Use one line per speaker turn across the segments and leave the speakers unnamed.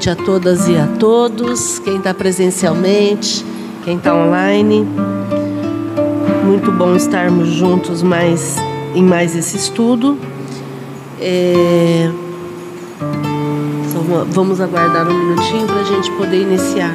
noite a todas e a todos, quem está presencialmente, quem está online. Muito bom estarmos juntos mais em mais esse estudo. É... vamos aguardar um minutinho para a gente poder iniciar.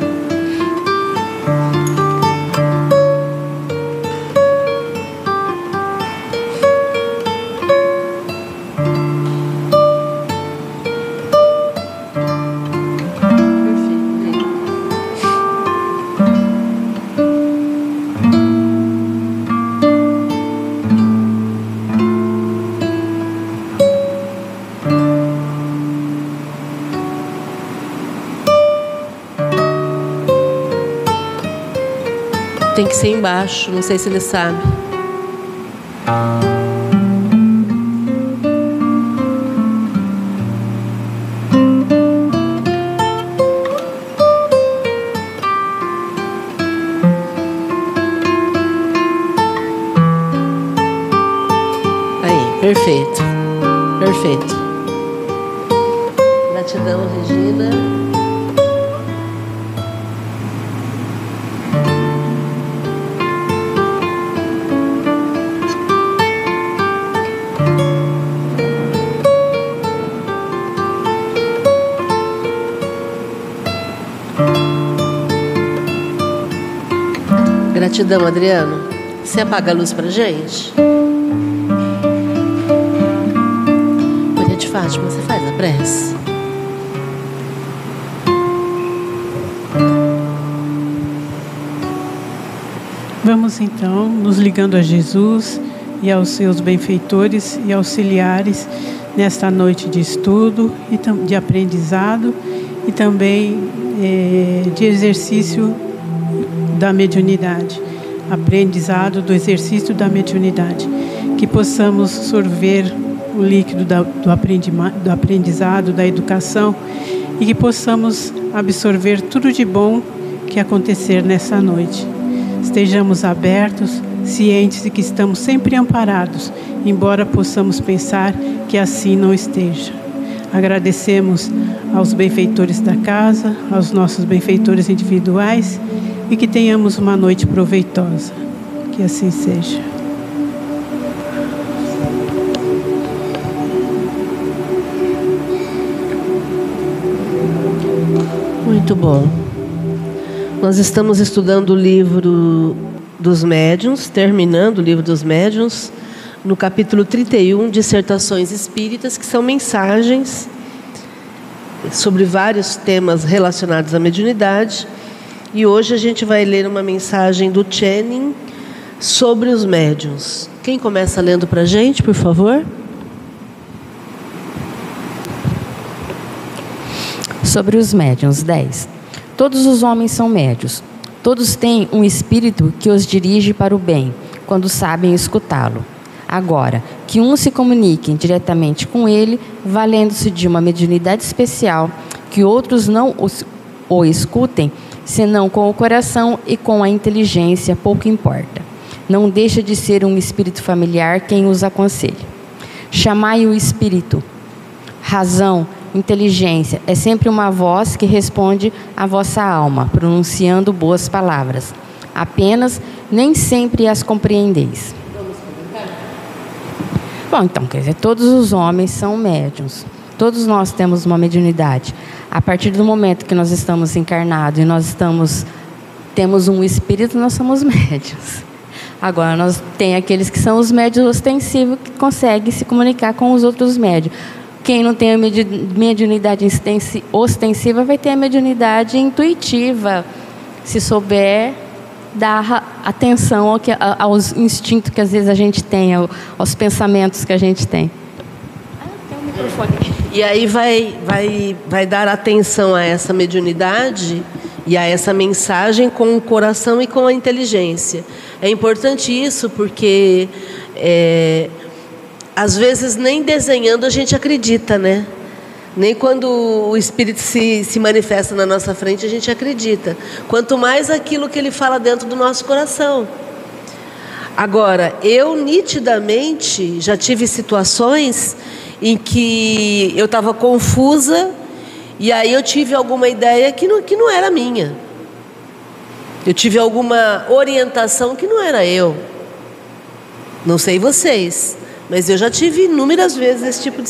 Tem que ser embaixo, não sei se ele sabe. Aí, perfeito. Perfeito. Gratidão, Adriano. Você apaga a luz pra gente? Maria de Fátima, você faz a prece?
Vamos então nos ligando a Jesus e aos seus benfeitores e auxiliares nesta noite de estudo e de aprendizado e também eh, de exercício da mediunidade aprendizado do exercício da mediunidade, que possamos sorver o líquido do aprendizado, da educação e que possamos absorver tudo de bom que acontecer nessa noite. Estejamos abertos, cientes de que estamos sempre amparados, embora possamos pensar que assim não esteja. Agradecemos aos benfeitores da casa, aos nossos benfeitores individuais e que tenhamos uma noite proveitosa. Que assim seja.
Muito bom. Nós estamos estudando o livro dos médiuns, terminando o livro dos médiuns, no capítulo 31, Dissertações Espíritas, que são mensagens sobre vários temas relacionados à mediunidade e hoje a gente vai ler uma mensagem do Channing sobre os médiums. Quem começa lendo para a gente, por favor?
Sobre os médiums, 10. Todos os homens são médios. Todos têm um espírito que os dirige para o bem, quando sabem escutá-lo. Agora, que uns se comuniquem diretamente com ele, valendo-se de uma mediunidade especial, que outros não o escutem, senão com o coração e com a inteligência, pouco importa. Não deixa de ser um espírito familiar quem os aconselha. Chamai o espírito. Razão, inteligência é sempre uma voz que responde à vossa alma, pronunciando boas palavras. Apenas nem sempre as compreendeis. Bom, então, quer dizer, todos os homens são médiums. Todos nós temos uma mediunidade. A partir do momento que nós estamos encarnados e nós estamos temos um espírito, nós somos médios. Agora, nós tem aqueles que são os médios ostensivos que conseguem se comunicar com os outros médios. Quem não tem a mediunidade ostensiva vai ter a mediunidade intuitiva, se souber dar atenção ao que, aos instintos que às vezes a gente tem, aos pensamentos que a gente tem.
E aí vai, vai, vai dar atenção a essa mediunidade e a essa mensagem com o coração e com a inteligência. É importante isso porque é, às vezes nem desenhando a gente acredita, né? Nem quando o Espírito se, se manifesta na nossa frente a gente acredita. Quanto mais aquilo que ele fala dentro do nosso coração. Agora, eu nitidamente já tive situações em que eu estava confusa e aí eu tive alguma ideia que não, que não era minha. Eu tive alguma orientação que não era eu. Não sei vocês, mas eu já tive inúmeras vezes esse tipo de.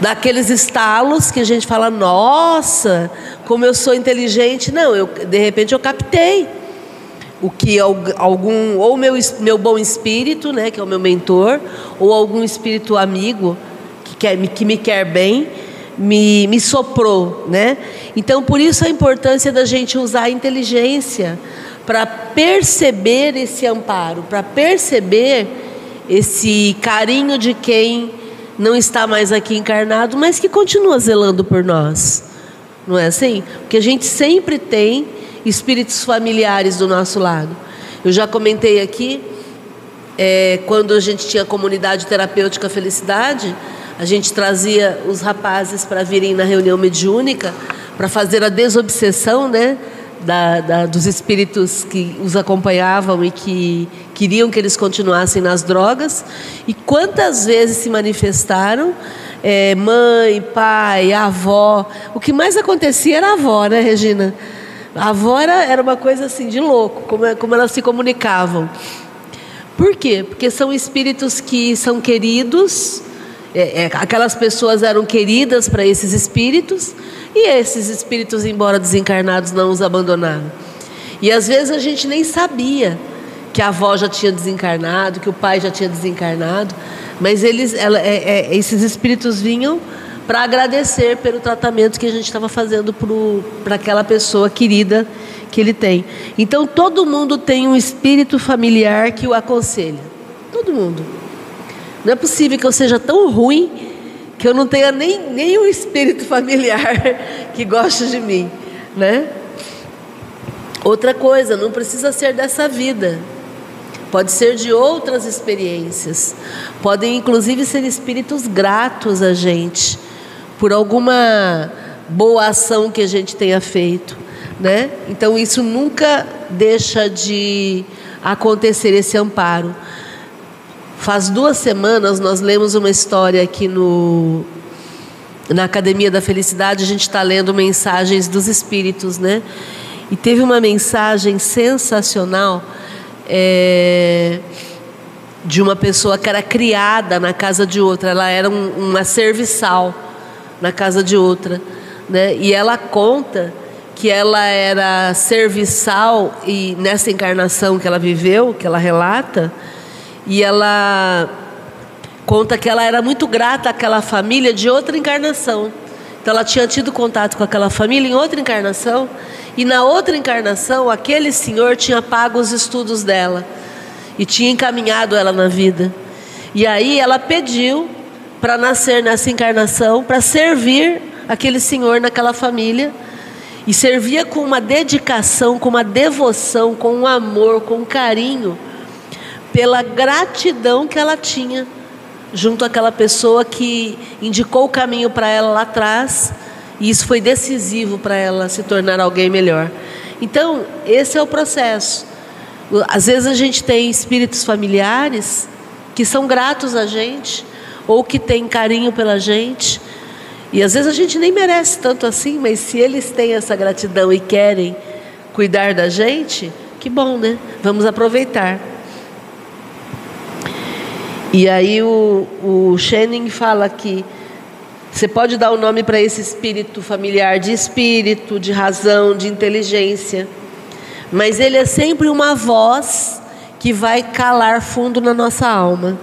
Daqueles estalos que a gente fala, nossa, como eu sou inteligente. Não, eu, de repente eu captei o que algum ou meu meu bom espírito, né, que é o meu mentor, ou algum espírito amigo que quer que me quer bem, me, me soprou, né? Então por isso a importância da gente usar a inteligência para perceber esse amparo, para perceber esse carinho de quem não está mais aqui encarnado, mas que continua zelando por nós. Não é assim? Porque a gente sempre tem espíritos familiares do nosso lado. Eu já comentei aqui, é, quando a gente tinha a comunidade terapêutica Felicidade, a gente trazia os rapazes para virem na reunião mediúnica para fazer a desobsessão, né? Da, da, dos espíritos que os acompanhavam e que queriam que eles continuassem nas drogas. E quantas vezes se manifestaram é, mãe, pai, avó. O que mais acontecia era a avó, né, Regina? A avó era, era uma coisa assim de louco, como, como elas se comunicavam. Por quê? Porque são espíritos que são queridos, é, é, aquelas pessoas eram queridas para esses espíritos, e esses espíritos, embora desencarnados, não os abandonaram. E às vezes a gente nem sabia que a avó já tinha desencarnado, que o pai já tinha desencarnado, mas eles, ela, é, é, esses espíritos vinham para agradecer pelo tratamento que a gente estava fazendo para aquela pessoa querida que ele tem. Então todo mundo tem um espírito familiar que o aconselha. Todo mundo. Não é possível que eu seja tão ruim que eu não tenha nem, nem um espírito familiar que goste de mim, né? Outra coisa, não precisa ser dessa vida. Pode ser de outras experiências. Podem inclusive ser espíritos gratos a gente por alguma boa ação que a gente tenha feito, né? Então isso nunca deixa de acontecer esse amparo. Faz duas semanas nós lemos uma história aqui no na Academia da Felicidade, a gente está lendo mensagens dos espíritos, né? E teve uma mensagem sensacional é, de uma pessoa que era criada na casa de outra. Ela era um, uma serviçal na casa de outra. Né? E ela conta que ela era serviçal e nessa encarnação que ela viveu, que ela relata, e ela conta que ela era muito grata àquela família de outra encarnação. Então ela tinha tido contato com aquela família em outra encarnação, e na outra encarnação aquele senhor tinha pago os estudos dela e tinha encaminhado ela na vida. E aí ela pediu para nascer nessa encarnação, para servir aquele senhor naquela família. E servia com uma dedicação, com uma devoção, com um amor, com um carinho, pela gratidão que ela tinha junto àquela pessoa que indicou o caminho para ela lá atrás, e isso foi decisivo para ela se tornar alguém melhor. Então, esse é o processo. Às vezes a gente tem espíritos familiares que são gratos a gente, ou que tem carinho pela gente. E às vezes a gente nem merece tanto assim, mas se eles têm essa gratidão e querem cuidar da gente, que bom, né? Vamos aproveitar. E aí o, o fala que você pode dar o nome para esse espírito familiar de espírito, de razão, de inteligência, mas ele é sempre uma voz que vai calar fundo na nossa alma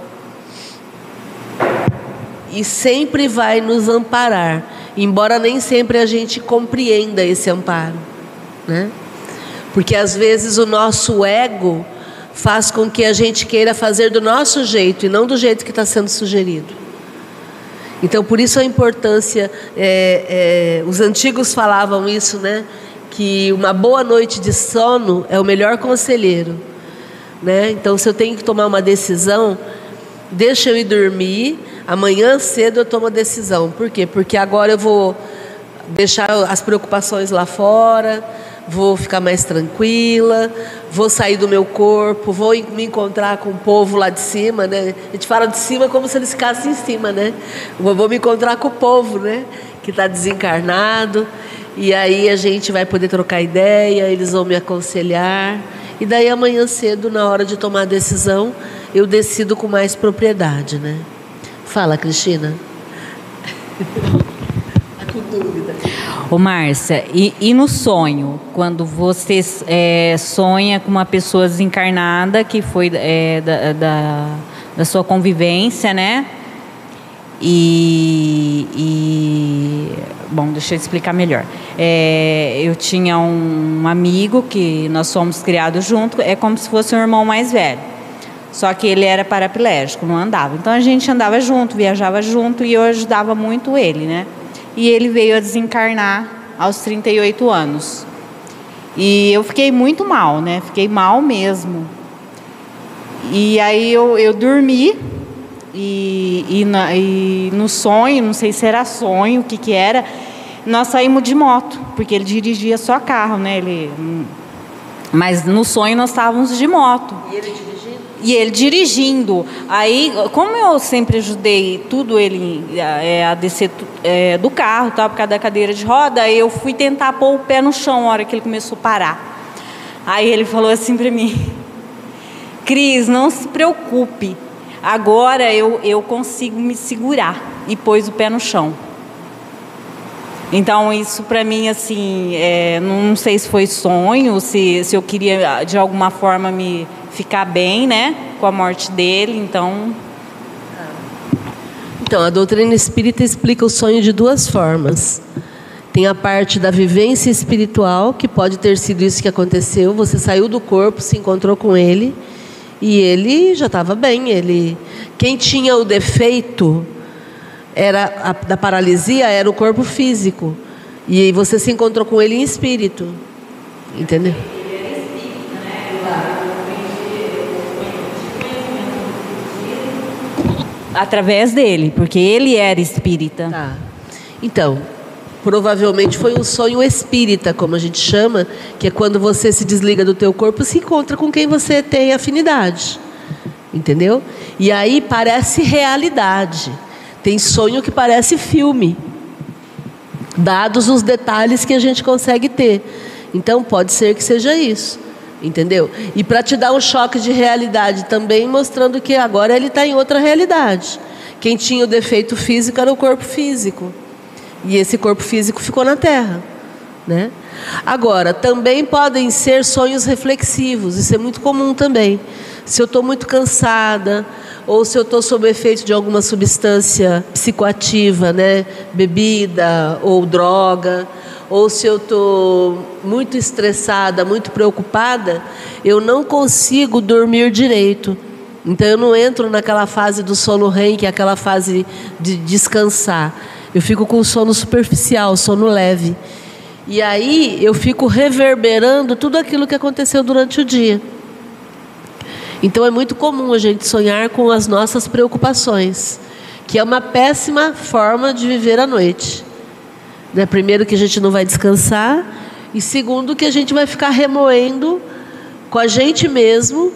e sempre vai nos amparar, embora nem sempre a gente compreenda esse amparo, né? Porque às vezes o nosso ego faz com que a gente queira fazer do nosso jeito e não do jeito que está sendo sugerido. Então, por isso a importância, é, é, os antigos falavam isso, né? Que uma boa noite de sono é o melhor conselheiro, né? Então, se eu tenho que tomar uma decisão, deixa eu ir dormir Amanhã cedo eu tomo a decisão. Por quê? Porque agora eu vou deixar as preocupações lá fora, vou ficar mais tranquila, vou sair do meu corpo, vou me encontrar com o povo lá de cima, né? A gente fala de cima como se eles ficassem em cima, né? Eu vou me encontrar com o povo, né? Que está desencarnado. E aí a gente vai poder trocar ideia, eles vão me aconselhar. E daí amanhã cedo, na hora de tomar a decisão, eu decido com mais propriedade, né? Fala, Cristina.
Ô, Márcia, e, e, no sonho, quando você é, sonha com uma pessoa desencarnada que foi é, da, da, da, sua convivência, né? E, e, bom, deixa eu explicar melhor. É, eu tinha um amigo que nós fomos criados junto, é como se fosse um irmão mais velho. Só que ele era paraplégico, não andava. Então a gente andava junto, viajava junto e eu ajudava muito ele, né? E ele veio a desencarnar aos 38 anos. E eu fiquei muito mal, né? Fiquei mal mesmo. E aí eu, eu dormi e, e, na, e, no sonho, não sei se era sonho, o que, que era, nós saímos de moto, porque ele dirigia só carro, né? Ele, mas no sonho nós estávamos de moto.
E ele dirigindo?
E ele dirigindo. Aí, como eu sempre ajudei tudo ele é, a descer é, do carro, tá, por causa da cadeira de roda, eu fui tentar pôr o pé no chão na hora que ele começou a parar. Aí ele falou assim para mim: Cris, não se preocupe. Agora eu, eu consigo me segurar. E pôs o pé no chão. Então, isso para mim, assim, é, não sei se foi sonho, se, se eu queria de alguma forma me ficar bem, né, com a morte dele. Então.
Então, a doutrina espírita explica o sonho de duas formas. Tem a parte da vivência espiritual, que pode ter sido isso que aconteceu. Você saiu do corpo, se encontrou com ele e ele já estava bem. Ele, quem tinha o defeito era a, da paralisia era o corpo físico e você se encontrou com ele em espírito, entendeu?
Através dele, porque ele era espírita.
Tá. Então, provavelmente foi um sonho espírita, como a gente chama, que é quando você se desliga do teu corpo e se encontra com quem você tem afinidade. Entendeu? E aí parece realidade. Tem sonho que parece filme. Dados os detalhes que a gente consegue ter. Então pode ser que seja isso. Entendeu? E para te dar um choque de realidade também, mostrando que agora ele está em outra realidade. Quem tinha o defeito físico era o corpo físico. E esse corpo físico ficou na terra. Né? Agora, também podem ser sonhos reflexivos, isso é muito comum também. Se eu estou muito cansada, ou se eu estou sob efeito de alguma substância psicoativa, né? bebida ou droga, ou se eu estou muito estressada, muito preocupada, eu não consigo dormir direito. Então eu não entro naquela fase do sono REM, que é aquela fase de descansar. Eu fico com sono superficial, sono leve. E aí eu fico reverberando tudo aquilo que aconteceu durante o dia. Então é muito comum a gente sonhar com as nossas preocupações, que é uma péssima forma de viver a noite. Né? Primeiro que a gente não vai descansar e segundo que a gente vai ficar remoendo com a gente mesmo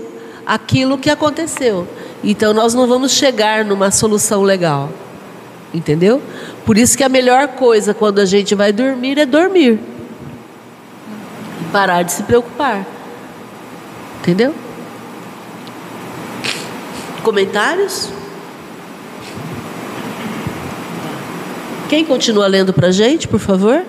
aquilo que aconteceu. Então nós não vamos chegar numa solução legal. Entendeu? Por isso que a melhor coisa quando a gente vai dormir é dormir. E parar de se preocupar. Entendeu? Comentários? Quem continua lendo para a gente, por favor?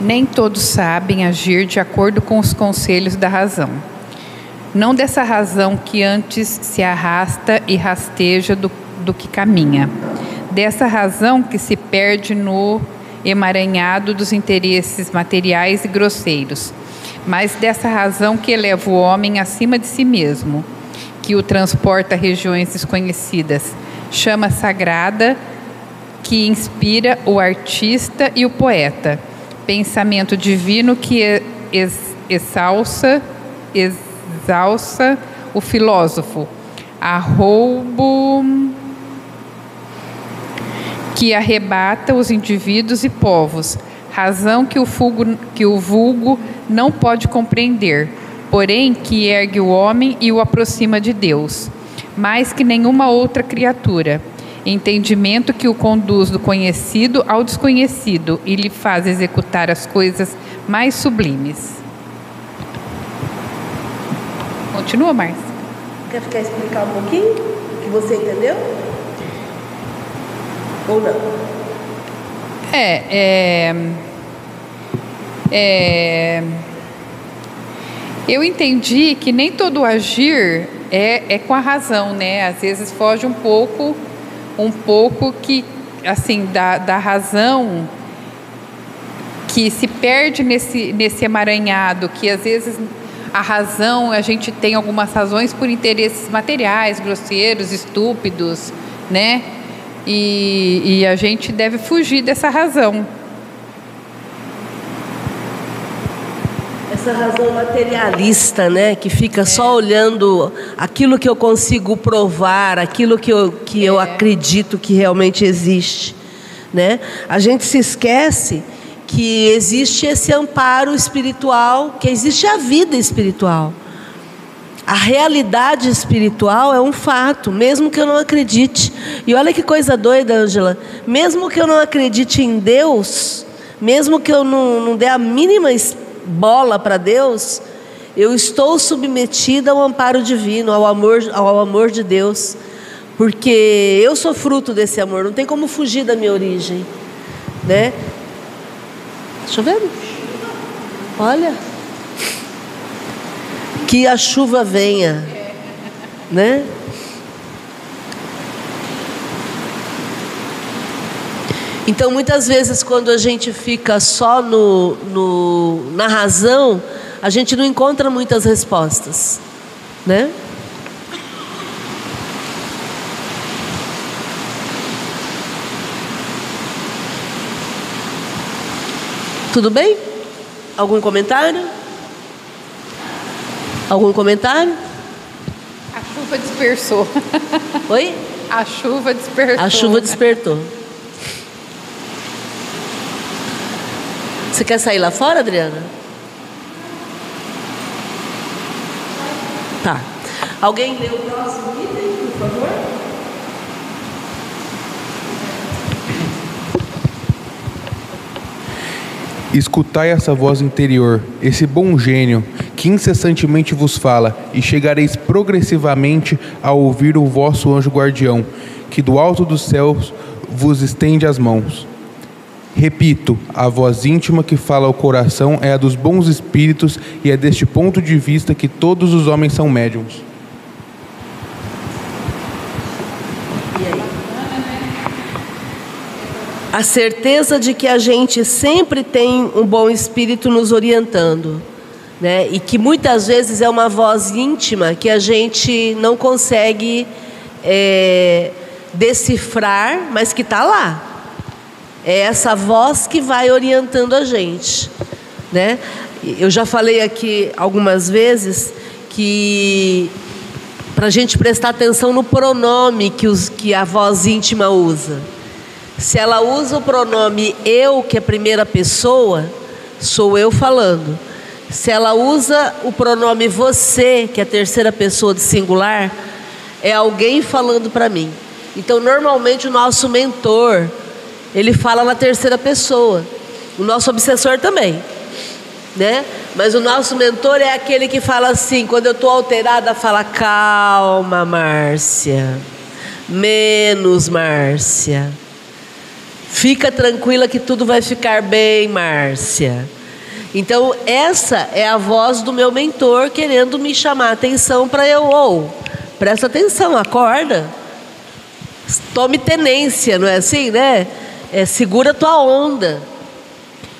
Nem todos sabem agir de acordo com os conselhos da razão. Não dessa razão que antes se arrasta e rasteja do, do que caminha. Dessa razão que se perde no emaranhado dos interesses materiais e grosseiros. Mas dessa razão que eleva o homem acima de si mesmo, que o transporta a regiões desconhecidas, chama sagrada, que inspira o artista e o poeta. Pensamento divino que exalça, exalça o filósofo, arroubo que arrebata os indivíduos e povos, razão que o, fulgo, que o vulgo não pode compreender, porém que ergue o homem e o aproxima de Deus, mais que nenhuma outra criatura entendimento que o conduz do conhecido ao desconhecido e lhe faz executar as coisas mais sublimes. Continua, Márcia.
Quer ficar explicar um pouquinho o que você entendeu? Ou não?
É, é, é eu entendi que nem todo agir é, é com a razão, né? Às vezes foge um pouco um pouco que assim da, da razão que se perde nesse, nesse emaranhado, que às vezes a razão, a gente tem algumas razões por interesses materiais, grosseiros, estúpidos, né? E, e a gente deve fugir dessa razão.
Essa razão materialista, né, que fica só olhando aquilo que eu consigo provar, aquilo que eu, que eu acredito que realmente existe, né? A gente se esquece que existe esse amparo espiritual, que existe a vida espiritual. A realidade espiritual é um fato, mesmo que eu não acredite. E olha que coisa doida, Ângela. Mesmo que eu não acredite em Deus, mesmo que eu não, não dê a mínima bola para Deus, eu estou submetida ao amparo divino, ao amor, ao amor de Deus, porque eu sou fruto desse amor, não tem como fugir da minha origem, né? Ver. Olha. Que a chuva venha, né? Então, muitas vezes, quando a gente fica só no, no, na razão, a gente não encontra muitas respostas, né? Tudo bem? Algum comentário? Algum comentário?
A chuva dispersou.
Oi?
A chuva despertou.
A chuva despertou. Você quer sair lá fora, Adriana? Tá. Alguém lê o próximo item, por favor?
Escutai essa voz interior, esse bom gênio, que incessantemente vos fala, e chegareis progressivamente a ouvir o vosso anjo guardião, que do alto dos céus vos estende as mãos. Repito, a voz íntima que fala ao coração é a dos bons espíritos e é deste ponto de vista que todos os homens são médiums.
A certeza de que a gente sempre tem um bom espírito nos orientando, né? E que muitas vezes é uma voz íntima que a gente não consegue é, decifrar, mas que está lá. É essa voz que vai orientando a gente, né? Eu já falei aqui algumas vezes que para a gente prestar atenção no pronome que, os, que a voz íntima usa. Se ela usa o pronome eu, que é primeira pessoa, sou eu falando. Se ela usa o pronome você, que é terceira pessoa de singular, é alguém falando para mim. Então, normalmente o nosso mentor, ele fala na terceira pessoa. O nosso obsessor também, né? Mas o nosso mentor é aquele que fala assim, quando eu estou alterada, fala calma, Márcia. Menos, Márcia. Fica tranquila que tudo vai ficar bem, Márcia. Então, essa é a voz do meu mentor querendo me chamar a atenção para eu, ou, oh, presta atenção, acorda. Tome tenência, não é assim, né? É, segura tua onda.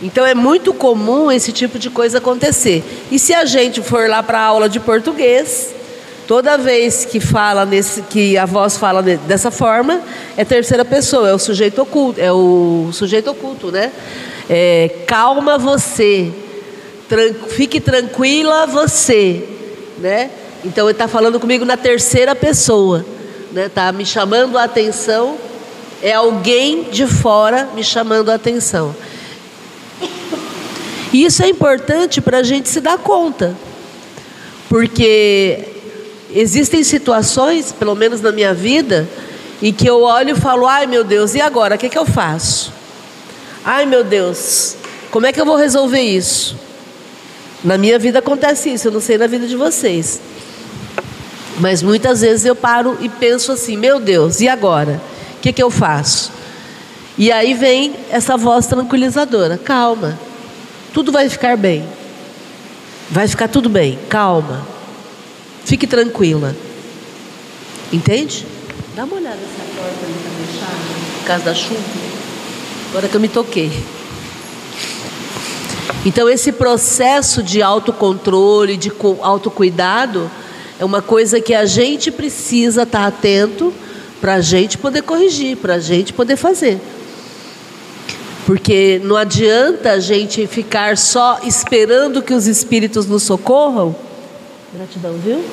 Então é muito comum esse tipo de coisa acontecer. E se a gente for lá para a aula de português, Toda vez que fala nesse, que a voz fala dessa forma, é terceira pessoa, é o sujeito oculto, é o sujeito oculto, né? É, calma você, tran fique tranquila você, né? Então ele está falando comigo na terceira pessoa, né? Tá me chamando a atenção, é alguém de fora me chamando a atenção. E isso é importante para a gente se dar conta, porque Existem situações, pelo menos na minha vida, em que eu olho e falo: ai meu Deus, e agora? O que, é que eu faço? Ai meu Deus, como é que eu vou resolver isso? Na minha vida acontece isso, eu não sei na vida de vocês. Mas muitas vezes eu paro e penso assim: meu Deus, e agora? O que, que eu faço? E aí vem essa voz tranquilizadora: calma, tudo vai ficar bem. Vai ficar tudo bem, calma. Fique tranquila. Entende? Dá uma olhada se a porta ali está fechada, por causa da chuva. Agora que eu me toquei. Então, esse processo de autocontrole, de autocuidado, é uma coisa que a gente precisa estar atento para a gente poder corrigir, para a gente poder fazer. Porque não adianta a gente ficar só esperando que os espíritos nos socorram. Gratidão, viu?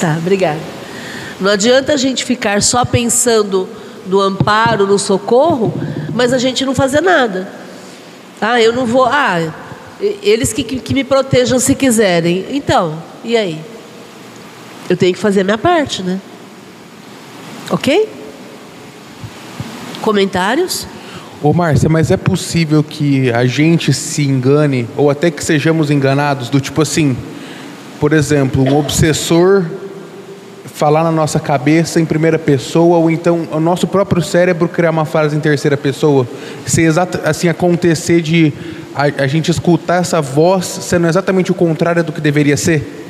Tá, obrigada. Não adianta a gente ficar só pensando no amparo, no socorro, mas a gente não fazer nada. Ah, eu não vou. Ah, eles que, que me protejam se quiserem. Então, e aí? Eu tenho que fazer a minha parte, né? Ok? Comentários?
Ô Márcia, mas é possível que a gente se engane, ou até que sejamos enganados, do tipo assim, por exemplo, um obsessor falar na nossa cabeça em primeira pessoa, ou então o nosso próprio cérebro criar uma frase em terceira pessoa. Se exato, assim acontecer de a, a gente escutar essa voz sendo exatamente o contrário do que deveria ser?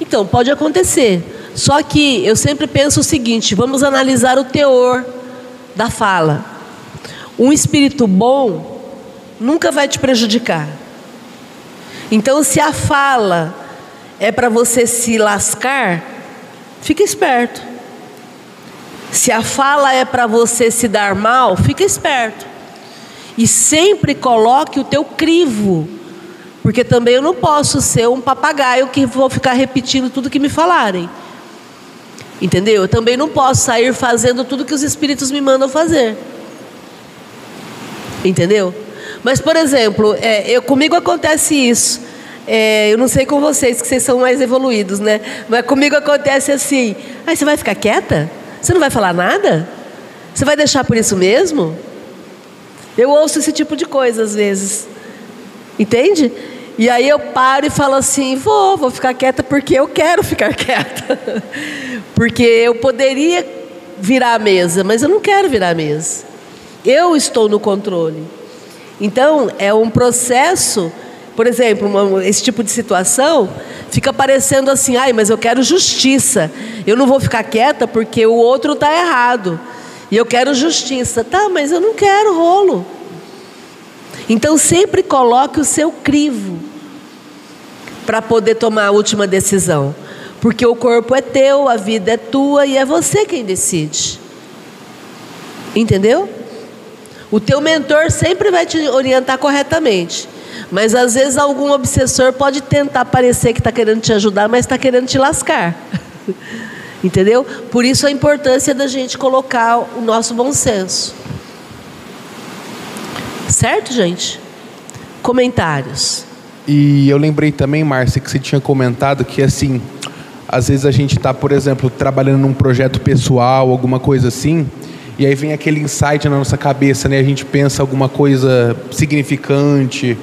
Então, pode acontecer. Só que eu sempre penso o seguinte: vamos analisar o teor da fala. Um espírito bom nunca vai te prejudicar. Então, se a fala é para você se lascar, fica esperto. Se a fala é para você se dar mal, fica esperto. E sempre coloque o teu crivo, porque também eu não posso ser um papagaio que vou ficar repetindo tudo que me falarem. Entendeu? Eu também não posso sair fazendo tudo que os espíritos me mandam fazer. Entendeu? Mas, por exemplo, é, eu, comigo acontece isso. É, eu não sei com vocês, que vocês são mais evoluídos, né? Mas comigo acontece assim: aí você vai ficar quieta? Você não vai falar nada? Você vai deixar por isso mesmo? Eu ouço esse tipo de coisa às vezes. Entende? E aí eu paro e falo assim: vou, vou ficar quieta porque eu quero ficar quieta. Porque eu poderia virar a mesa, mas eu não quero virar a mesa. Eu estou no controle. Então, é um processo, por exemplo, uma, esse tipo de situação fica parecendo assim: ai, mas eu quero justiça. Eu não vou ficar quieta porque o outro está errado. E eu quero justiça. Tá, mas eu não quero rolo. Então, sempre coloque o seu crivo para poder tomar a última decisão. Porque o corpo é teu, a vida é tua e é você quem decide. Entendeu? O teu mentor sempre vai te orientar corretamente. Mas às vezes algum obsessor pode tentar parecer que está querendo te ajudar, mas está querendo te lascar. Entendeu? Por isso a importância da gente colocar o nosso bom senso. Certo, gente? Comentários.
E eu lembrei também, Márcia, que você tinha comentado que assim, às vezes a gente está, por exemplo, trabalhando num projeto pessoal, alguma coisa assim, e aí vem aquele insight na nossa cabeça, né? A gente pensa alguma coisa significante,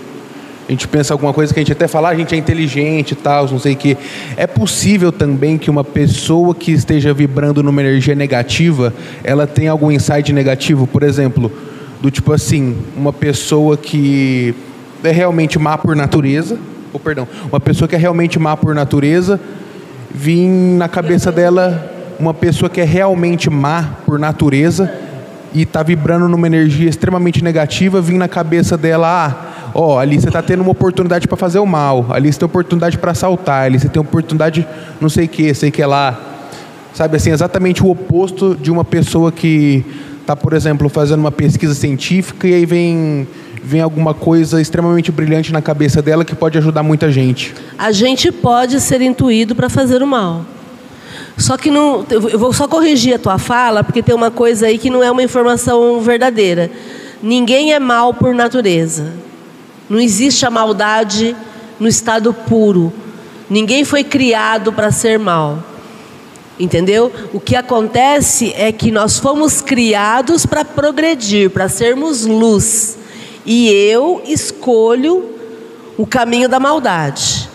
a gente pensa alguma coisa que a gente até fala, ah, a gente é inteligente e tal, não sei o quê. É possível também que uma pessoa que esteja vibrando numa energia negativa, ela tenha algum insight negativo, por exemplo, do tipo assim, uma pessoa que é realmente má por natureza, ou perdão, uma pessoa que é realmente má por natureza, vir na cabeça dela uma pessoa que é realmente má por natureza e está vibrando numa energia extremamente negativa, vir na cabeça dela, ah, ó, ali você está tendo uma oportunidade para fazer o mal, ali você tem oportunidade para assaltar, ali você tem oportunidade não sei o que, sei que lá. Sabe assim, exatamente o oposto de uma pessoa que está, por exemplo, fazendo uma pesquisa científica e aí vem vem alguma coisa extremamente brilhante na cabeça dela que pode ajudar muita gente.
A gente pode ser intuído para fazer o mal. Só que não, eu vou só corrigir a tua fala, porque tem uma coisa aí que não é uma informação verdadeira. Ninguém é mal por natureza. Não existe a maldade no estado puro. Ninguém foi criado para ser mal. Entendeu? O que acontece é que nós fomos criados para progredir, para sermos luz. E eu escolho o caminho da maldade.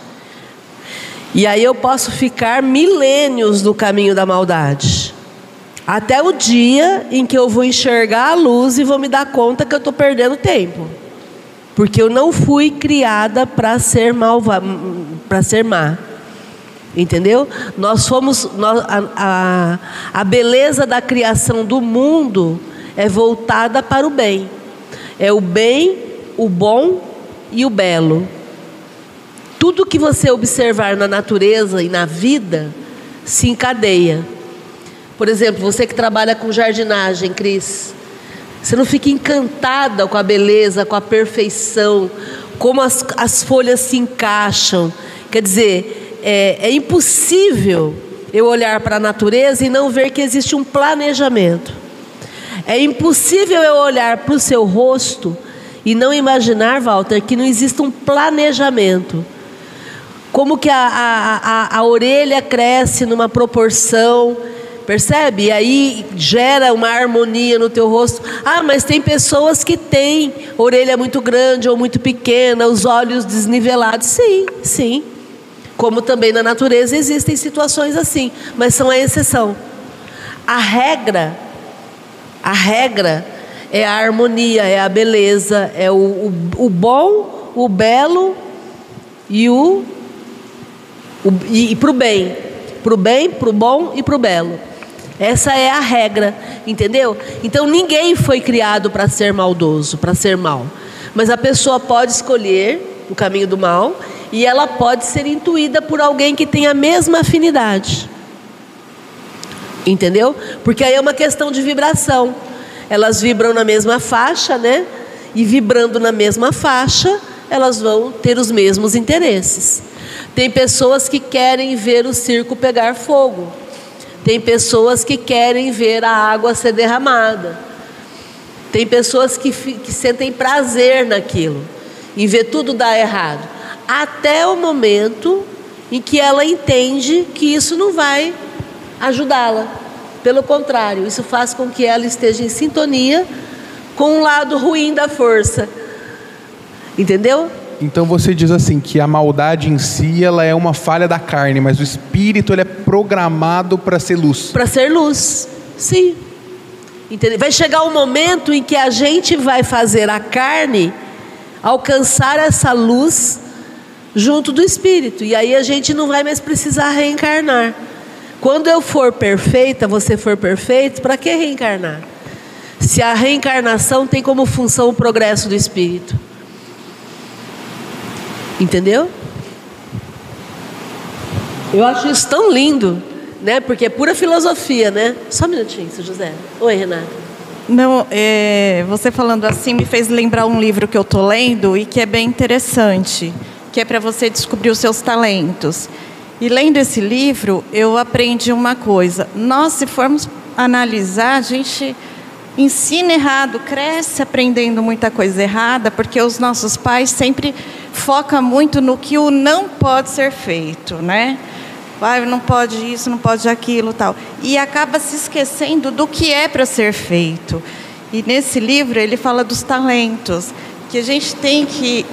E aí eu posso ficar milênios no caminho da maldade. Até o dia em que eu vou enxergar a luz e vou me dar conta que eu estou perdendo tempo. Porque eu não fui criada para ser malva, para ser má. Entendeu? Nós fomos. Nós, a, a, a beleza da criação do mundo é voltada para o bem. É o bem, o bom e o belo. Tudo que você observar na natureza e na vida se encadeia. Por exemplo, você que trabalha com jardinagem, Cris, você não fica encantada com a beleza, com a perfeição, como as, as folhas se encaixam. Quer dizer, é, é impossível eu olhar para a natureza e não ver que existe um planejamento. É impossível eu olhar para o seu rosto e não imaginar, Walter, que não existe um planejamento. Como que a, a, a, a orelha cresce numa proporção, percebe? E aí gera uma harmonia no teu rosto. Ah, mas tem pessoas que têm orelha muito grande ou muito pequena, os olhos desnivelados. Sim, sim. Como também na natureza existem situações assim, mas são a exceção. A regra, a regra é a harmonia, é a beleza, é o, o, o bom, o belo e o, o e, e para o bem, para o bem, para o bom e para o belo. Essa é a regra, entendeu? Então ninguém foi criado para ser maldoso, para ser mal. Mas a pessoa pode escolher o caminho do mal e ela pode ser intuída por alguém que tem a mesma afinidade. Entendeu? Porque aí é uma questão de vibração elas vibram na mesma faixa, né? E vibrando na mesma faixa, elas vão ter os mesmos interesses. Tem pessoas que querem ver o circo pegar fogo. Tem pessoas que querem ver a água ser derramada. Tem pessoas que, que sentem prazer naquilo, em ver tudo dar errado. Até o momento em que ela entende que isso não vai ajudá-la. Pelo contrário, isso faz com que ela esteja em sintonia com o lado ruim da força. Entendeu?
Então você diz assim que a maldade em si ela é uma falha da carne, mas o espírito ele é programado para ser luz.
Para ser luz, sim. Entendeu? Vai chegar um momento em que a gente vai fazer a carne alcançar essa luz junto do espírito e aí a gente não vai mais precisar reencarnar. Quando eu for perfeita, você for perfeito, para que reencarnar? Se a reencarnação tem como função o progresso do espírito. Entendeu? Eu acho isso tão lindo, né? Porque é pura filosofia, né? Só um minutinho, seu José. Oi, Renata.
Não, é, você falando assim me fez lembrar um livro que eu estou lendo e que é bem interessante, que é para você descobrir os seus talentos. E lendo esse livro, eu aprendi uma coisa. Nós, se formos analisar, a gente ensina errado, cresce aprendendo muita coisa errada, porque os nossos pais sempre focam muito no que o não pode ser feito, né? Vai, não pode isso, não pode aquilo, tal. E acaba se esquecendo do que é para ser feito. E nesse livro ele fala dos talentos, que a gente tem que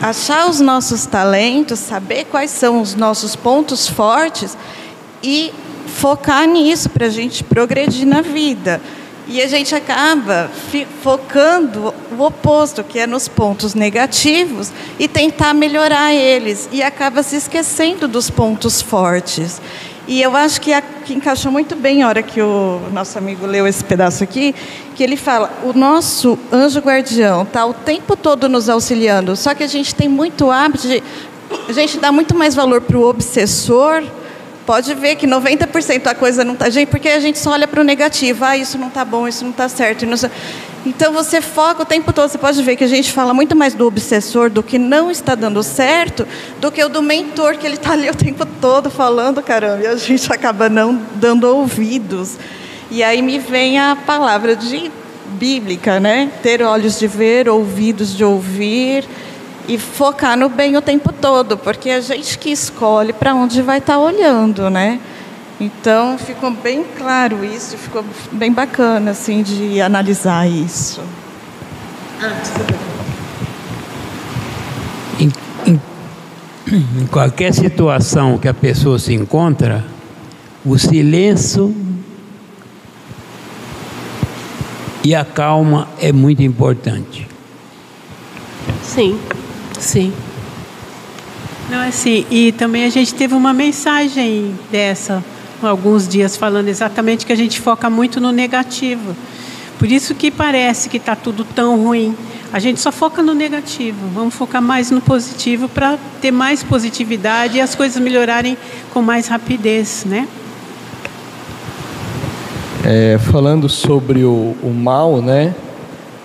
achar os nossos talentos, saber quais são os nossos pontos fortes e focar nisso para a gente progredir na vida. E a gente acaba focando o oposto, que é nos pontos negativos, e tentar melhorar eles. E acaba se esquecendo dos pontos fortes. E eu acho que, a, que encaixou muito bem a hora que o nosso amigo leu esse pedaço aqui, que ele fala: o nosso anjo guardião está o tempo todo nos auxiliando, só que a gente tem muito hábito de. A gente dá muito mais valor para o obsessor. Pode ver que 90% da coisa não está. Gente, porque a gente só olha para o negativo. Ah, isso não está bom, isso não está certo. Não... Então você foca o tempo todo. Você pode ver que a gente fala muito mais do obsessor, do que não está dando certo, do que o do mentor, que ele está ali o tempo todo falando, caramba, e a gente acaba não dando ouvidos. E aí me vem a palavra de bíblica, né? Ter olhos de ver, ouvidos de ouvir e focar no bem o tempo todo, porque é a gente que escolhe para onde vai estar tá olhando, né? Então ficou bem claro isso, ficou bem bacana assim de analisar isso.
Em, em, em qualquer situação que a pessoa se encontra, o silêncio e a calma é muito importante.
Sim, sim.
Não, assim, e também a gente teve uma mensagem dessa alguns dias falando exatamente que a gente foca muito no negativo. Por isso que parece que está tudo tão ruim. A gente só foca no negativo. Vamos focar mais no positivo para ter mais positividade e as coisas melhorarem com mais rapidez, né?
É, falando sobre o, o mal, né?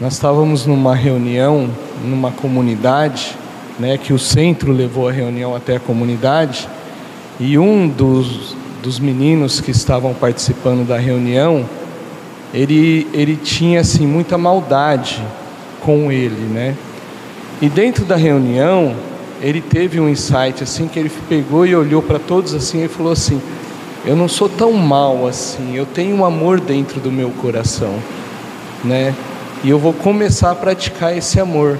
Nós estávamos numa reunião, numa comunidade, né? Que o centro levou a reunião até a comunidade e um dos, dos meninos que estavam participando da reunião, ele, ele tinha assim muita maldade com ele, né? E dentro da reunião, ele teve um insight assim que ele pegou e olhou para todos assim e falou assim: "Eu não sou tão mal assim, eu tenho um amor dentro do meu coração", né? E eu vou começar a praticar esse amor.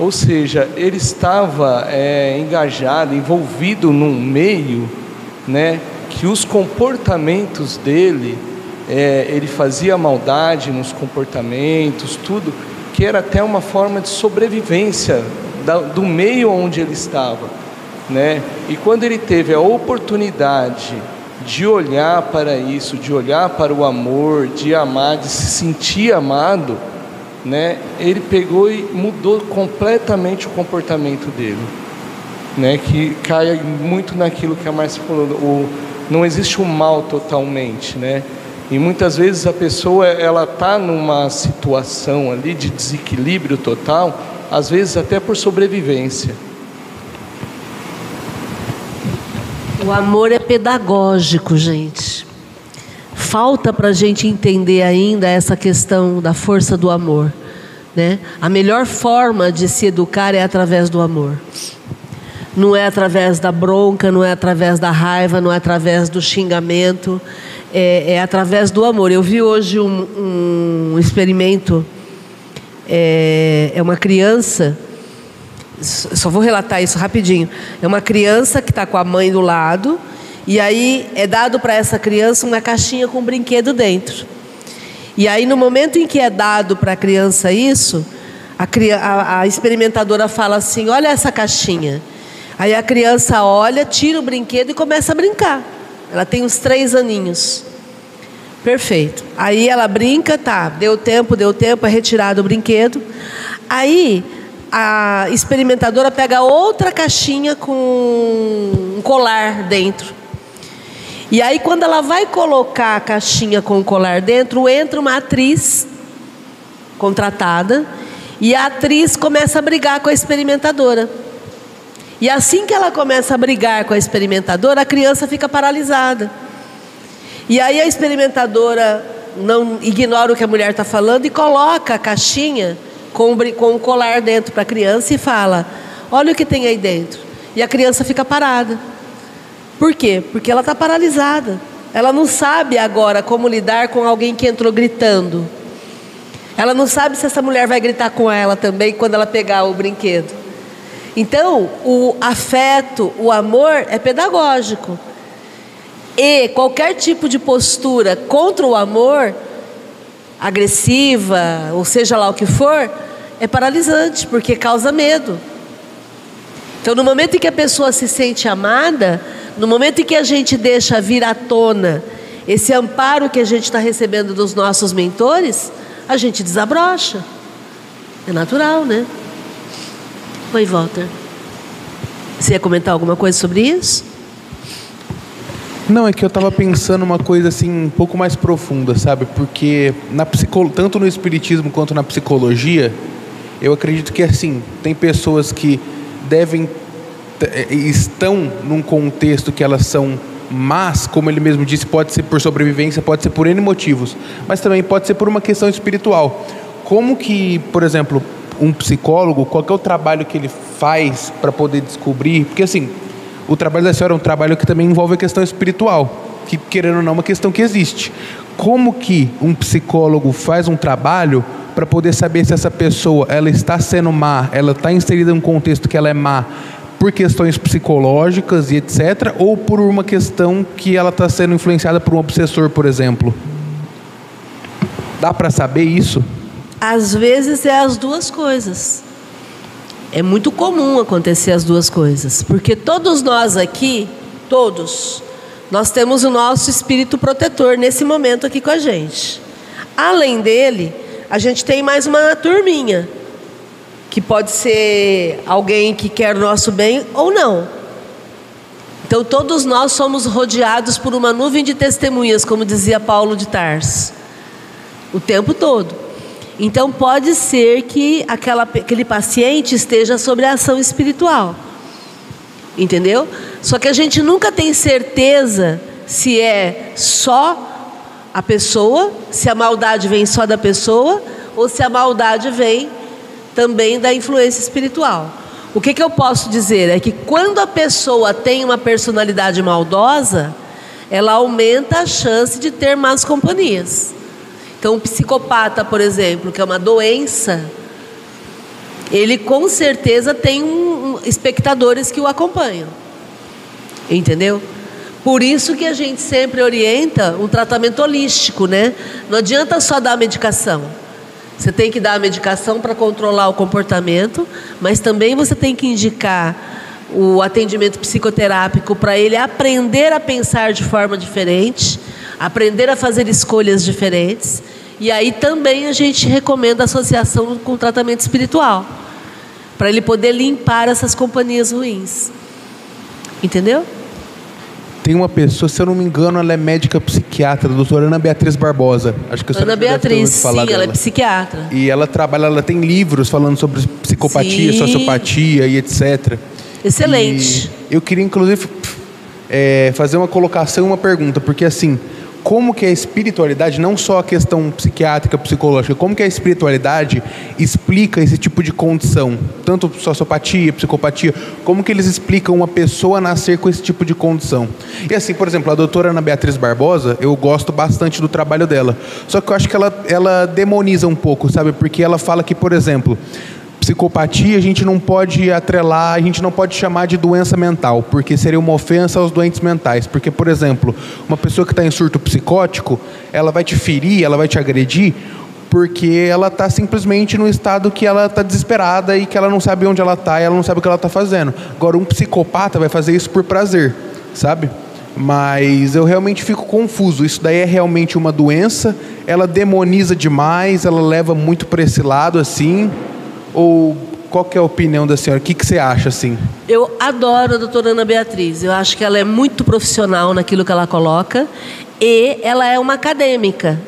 Ou seja, ele estava é, engajado, envolvido num meio, né, que os comportamentos dele, é, ele fazia maldade nos comportamentos, tudo, que era até uma forma de sobrevivência da, do meio onde ele estava, né? E quando ele teve a oportunidade de olhar para isso, de olhar para o amor, de amar, de se sentir amado, né, ele pegou e mudou completamente o comportamento dele, né, que cai muito naquilo que a Márcia falou, o, não existe o mal totalmente, né, e muitas vezes a pessoa ela está numa situação ali de desequilíbrio total, às vezes até por sobrevivência.
O amor é pedagógico, gente falta para a gente entender ainda essa questão da força do amor. Né? A melhor forma de se educar é através do amor. Não é através da bronca, não é através da raiva, não é através do xingamento, é, é através do amor. Eu vi hoje um, um experimento, é, é uma criança, só vou relatar isso rapidinho. É uma criança que está com a mãe do lado, e aí é dado para essa criança uma caixinha com um brinquedo dentro. E aí, no momento em que é dado para a criança isso, a, a, a experimentadora fala assim: Olha essa caixinha. Aí a criança olha, tira o brinquedo e começa a brincar. Ela tem uns três aninhos. Perfeito. Aí ela brinca, tá, deu tempo, deu tempo, é retirado o brinquedo. Aí a experimentadora pega outra caixinha com um colar dentro. E aí, quando ela vai colocar a caixinha com o colar dentro, entra uma atriz contratada e a atriz começa a brigar com a experimentadora. E assim que ela começa a brigar com a experimentadora, a criança fica paralisada. E aí a experimentadora não ignora o que a mulher está falando e coloca a caixinha com, com o colar dentro para a criança e fala: Olha o que tem aí dentro. E a criança fica parada. Por quê? Porque ela está paralisada. Ela não sabe agora como lidar com alguém que entrou gritando. Ela não sabe se essa mulher vai gritar com ela também quando ela pegar o brinquedo. Então, o afeto, o amor é pedagógico. E qualquer tipo de postura contra o amor, agressiva, ou seja lá o que for, é paralisante, porque causa medo. Então, no momento em que a pessoa se sente amada, no momento em que a gente deixa vir à tona esse amparo que a gente está recebendo dos nossos mentores, a gente desabrocha. É natural, né? Oi, Walter. Você ia comentar alguma coisa sobre isso?
Não, é que eu estava pensando uma coisa assim um pouco mais profunda, sabe? Porque na tanto no espiritismo quanto na psicologia, eu acredito que assim, tem pessoas que devem estão num contexto que elas são más, como ele mesmo disse, pode ser por sobrevivência, pode ser por N motivos, mas também pode ser por uma questão espiritual. Como que, por exemplo, um psicólogo, qual é o trabalho que ele faz para poder descobrir? Porque assim, o trabalho da senhora é um trabalho que também envolve a questão espiritual, que querendo ou não é uma questão que existe. Como que um psicólogo faz um trabalho para poder saber se essa pessoa ela está sendo má, ela está inserida em um contexto que ela é má, por questões psicológicas e etc., ou por uma questão que ela está sendo influenciada por um obsessor, por exemplo? Dá para saber isso?
Às vezes é as duas coisas. É muito comum acontecer as duas coisas, porque todos nós aqui, todos, nós temos o nosso espírito protetor nesse momento aqui com a gente. além dele, a gente tem mais uma turminha, que pode ser alguém que quer o nosso bem ou não. Então, todos nós somos rodeados por uma nuvem de testemunhas, como dizia Paulo de Tarso, o tempo todo. Então, pode ser que aquela, aquele paciente esteja sobre a ação espiritual. Entendeu? Só que a gente nunca tem certeza se é só a pessoa, se a maldade vem só da pessoa ou se a maldade vem também da influência espiritual. O que, que eu posso dizer é que quando a pessoa tem uma personalidade maldosa, ela aumenta a chance de ter más companhias. Então, um psicopata, por exemplo, que é uma doença, ele com certeza tem um, um, espectadores que o acompanham. Entendeu? Por isso que a gente sempre orienta um tratamento holístico, né? Não adianta só dar medicação. Você tem que dar a medicação para controlar o comportamento, mas também você tem que indicar o atendimento psicoterápico para ele aprender a pensar de forma diferente, aprender a fazer escolhas diferentes. E aí também a gente recomenda a associação com tratamento espiritual, para ele poder limpar essas companhias ruins. Entendeu?
Tem uma pessoa, se eu não me engano, ela é médica psiquiatra, a doutora Ana Beatriz Barbosa. Acho que
Ana Beatriz, sim, dela. ela é psiquiatra.
E ela trabalha, ela tem livros falando sobre psicopatia, sim. sociopatia e etc.
Excelente.
E eu queria, inclusive, é, fazer uma colocação, uma pergunta, porque assim, como que a espiritualidade, não só a questão psiquiátrica, psicológica, como que a espiritualidade explica esse tipo de condição, tanto sociopatia, psicopatia, como que eles explicam uma pessoa nascer com esse tipo de condição. E assim, por exemplo, a doutora Ana Beatriz Barbosa, eu gosto bastante do trabalho dela, só que eu acho que ela, ela demoniza um pouco, sabe, porque ela fala que, por exemplo, psicopatia a gente não pode atrelar, a gente não pode chamar de doença mental, porque seria uma ofensa aos doentes mentais. Porque, por exemplo, uma pessoa que está em surto psicótico, ela vai te ferir, ela vai te agredir, porque ela está simplesmente no estado que ela está desesperada e que ela não sabe onde ela está e ela não sabe o que ela está fazendo. Agora, um psicopata vai fazer isso por prazer, sabe? Mas eu realmente fico confuso. Isso daí é realmente uma doença, ela demoniza demais, ela leva muito para esse lado assim. Ou qual é a opinião da senhora? O que, que você acha assim?
Eu adoro a doutora Ana Beatriz. Eu acho que ela é muito profissional naquilo que ela coloca e ela é uma acadêmica.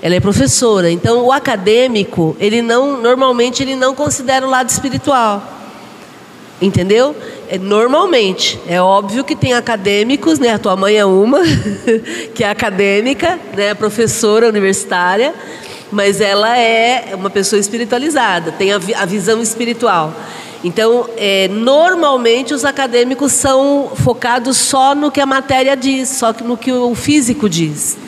Ela é professora. Então, o acadêmico, ele não, normalmente, ele não considera o lado espiritual. Entendeu? É, normalmente. É óbvio que tem acadêmicos, né? A tua mãe é uma, que é acadêmica, né? Professora universitária mas ela é uma pessoa espiritualizada, tem a, a visão espiritual. Então, é, normalmente os acadêmicos são focados só no que a matéria diz, só no que o físico diz.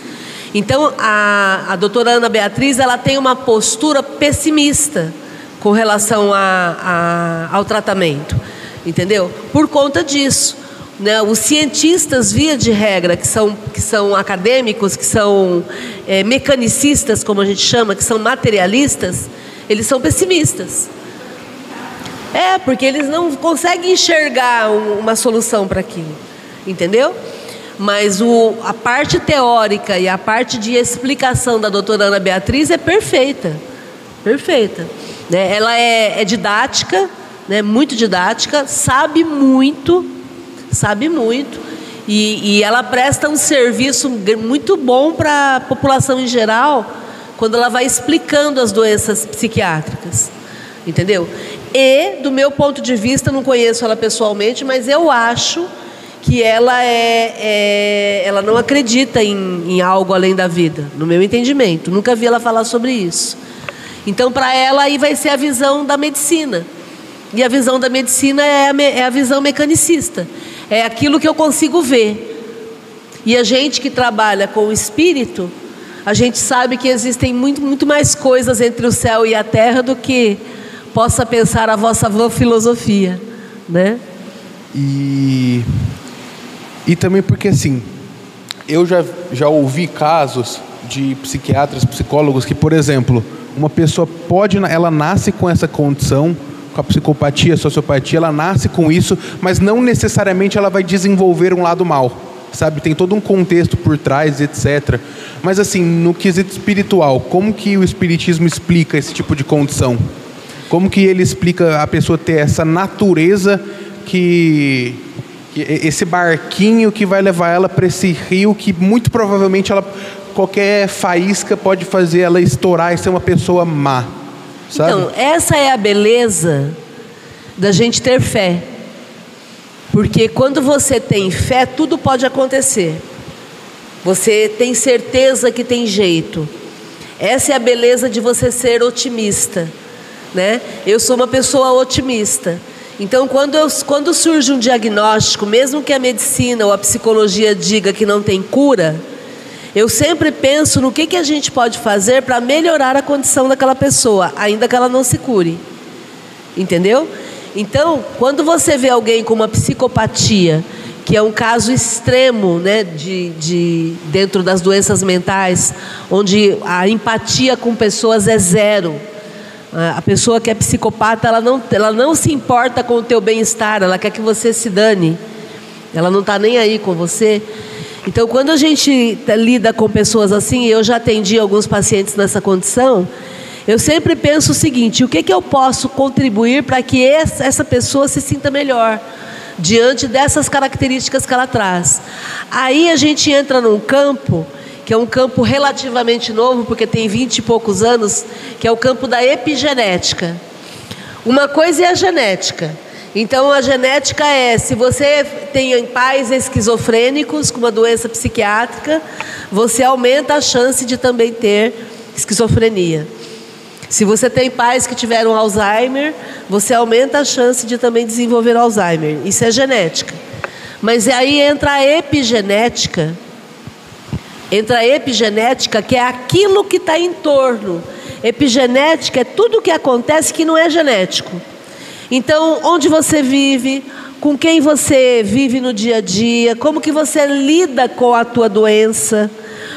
Então, a, a doutora Ana Beatriz ela tem uma postura pessimista com relação a, a, ao tratamento, entendeu? Por conta disso. Né? Os cientistas, via de regra, que são, que são acadêmicos, que são é, mecanicistas, como a gente chama, que são materialistas, eles são pessimistas. É, porque eles não conseguem enxergar uma solução para aquilo, entendeu? Mas o, a parte teórica e a parte de explicação da doutora Ana Beatriz é perfeita, perfeita. Né? Ela é, é didática, né? muito didática, sabe muito, sabe muito. E, e ela presta um serviço muito bom para a população em geral, quando ela vai explicando as doenças psiquiátricas. Entendeu? E, do meu ponto de vista, não conheço ela pessoalmente, mas eu acho que ela é, é ela não acredita em, em, algo além da vida, no meu entendimento. Nunca vi ela falar sobre isso. Então, para ela, aí vai ser a visão da medicina. E a visão da medicina é a, é a visão mecanicista é aquilo que eu consigo ver. E a gente que trabalha com o espírito, a gente sabe que existem muito, muito mais coisas entre o céu e a terra do que possa pensar a vossa filosofia, né?
E e também porque assim, eu já já ouvi casos de psiquiatras, psicólogos que, por exemplo, uma pessoa pode ela nasce com essa condição com a psicopatia, a sociopatia, ela nasce com isso, mas não necessariamente ela vai desenvolver um lado mal. sabe? Tem todo um contexto por trás, etc. Mas assim, no quesito espiritual, como que o espiritismo explica esse tipo de condição? Como que ele explica a pessoa ter essa natureza que, esse barquinho que vai levar ela para esse rio que muito provavelmente ela qualquer faísca pode fazer ela estourar e ser uma pessoa má. Sabe?
Então, essa é a beleza da gente ter fé. Porque quando você tem fé, tudo pode acontecer. Você tem certeza que tem jeito. Essa é a beleza de você ser otimista, né? Eu sou uma pessoa otimista. Então, quando, eu, quando surge um diagnóstico, mesmo que a medicina ou a psicologia diga que não tem cura, eu sempre penso no que, que a gente pode fazer para melhorar a condição daquela pessoa, ainda que ela não se cure. Entendeu? Então, quando você vê alguém com uma psicopatia, que é um caso extremo né, de, de, dentro das doenças mentais, onde a empatia com pessoas é zero. A pessoa que é psicopata, ela não, ela não se importa com o teu bem-estar, ela quer que você se dane. Ela não está nem aí com você. Então, quando a gente lida com pessoas assim, eu já atendi alguns pacientes nessa condição, eu sempre penso o seguinte: o que, que eu posso contribuir para que essa pessoa se sinta melhor? Diante dessas características que ela traz. Aí a gente entra num campo, que é um campo relativamente novo, porque tem vinte e poucos anos, que é o campo da epigenética. Uma coisa é a genética, então a genética é, se você tem pais esquizofrênicos com uma doença psiquiátrica, você aumenta a chance de também ter esquizofrenia. Se você tem pais que tiveram Alzheimer, você aumenta a chance de também desenvolver Alzheimer. Isso é genética. Mas aí entra a epigenética. Entra a epigenética, que é aquilo que está em torno. Epigenética é tudo o que acontece que não é genético. Então, onde você vive, com quem você vive no dia a dia, como que você lida com a tua doença,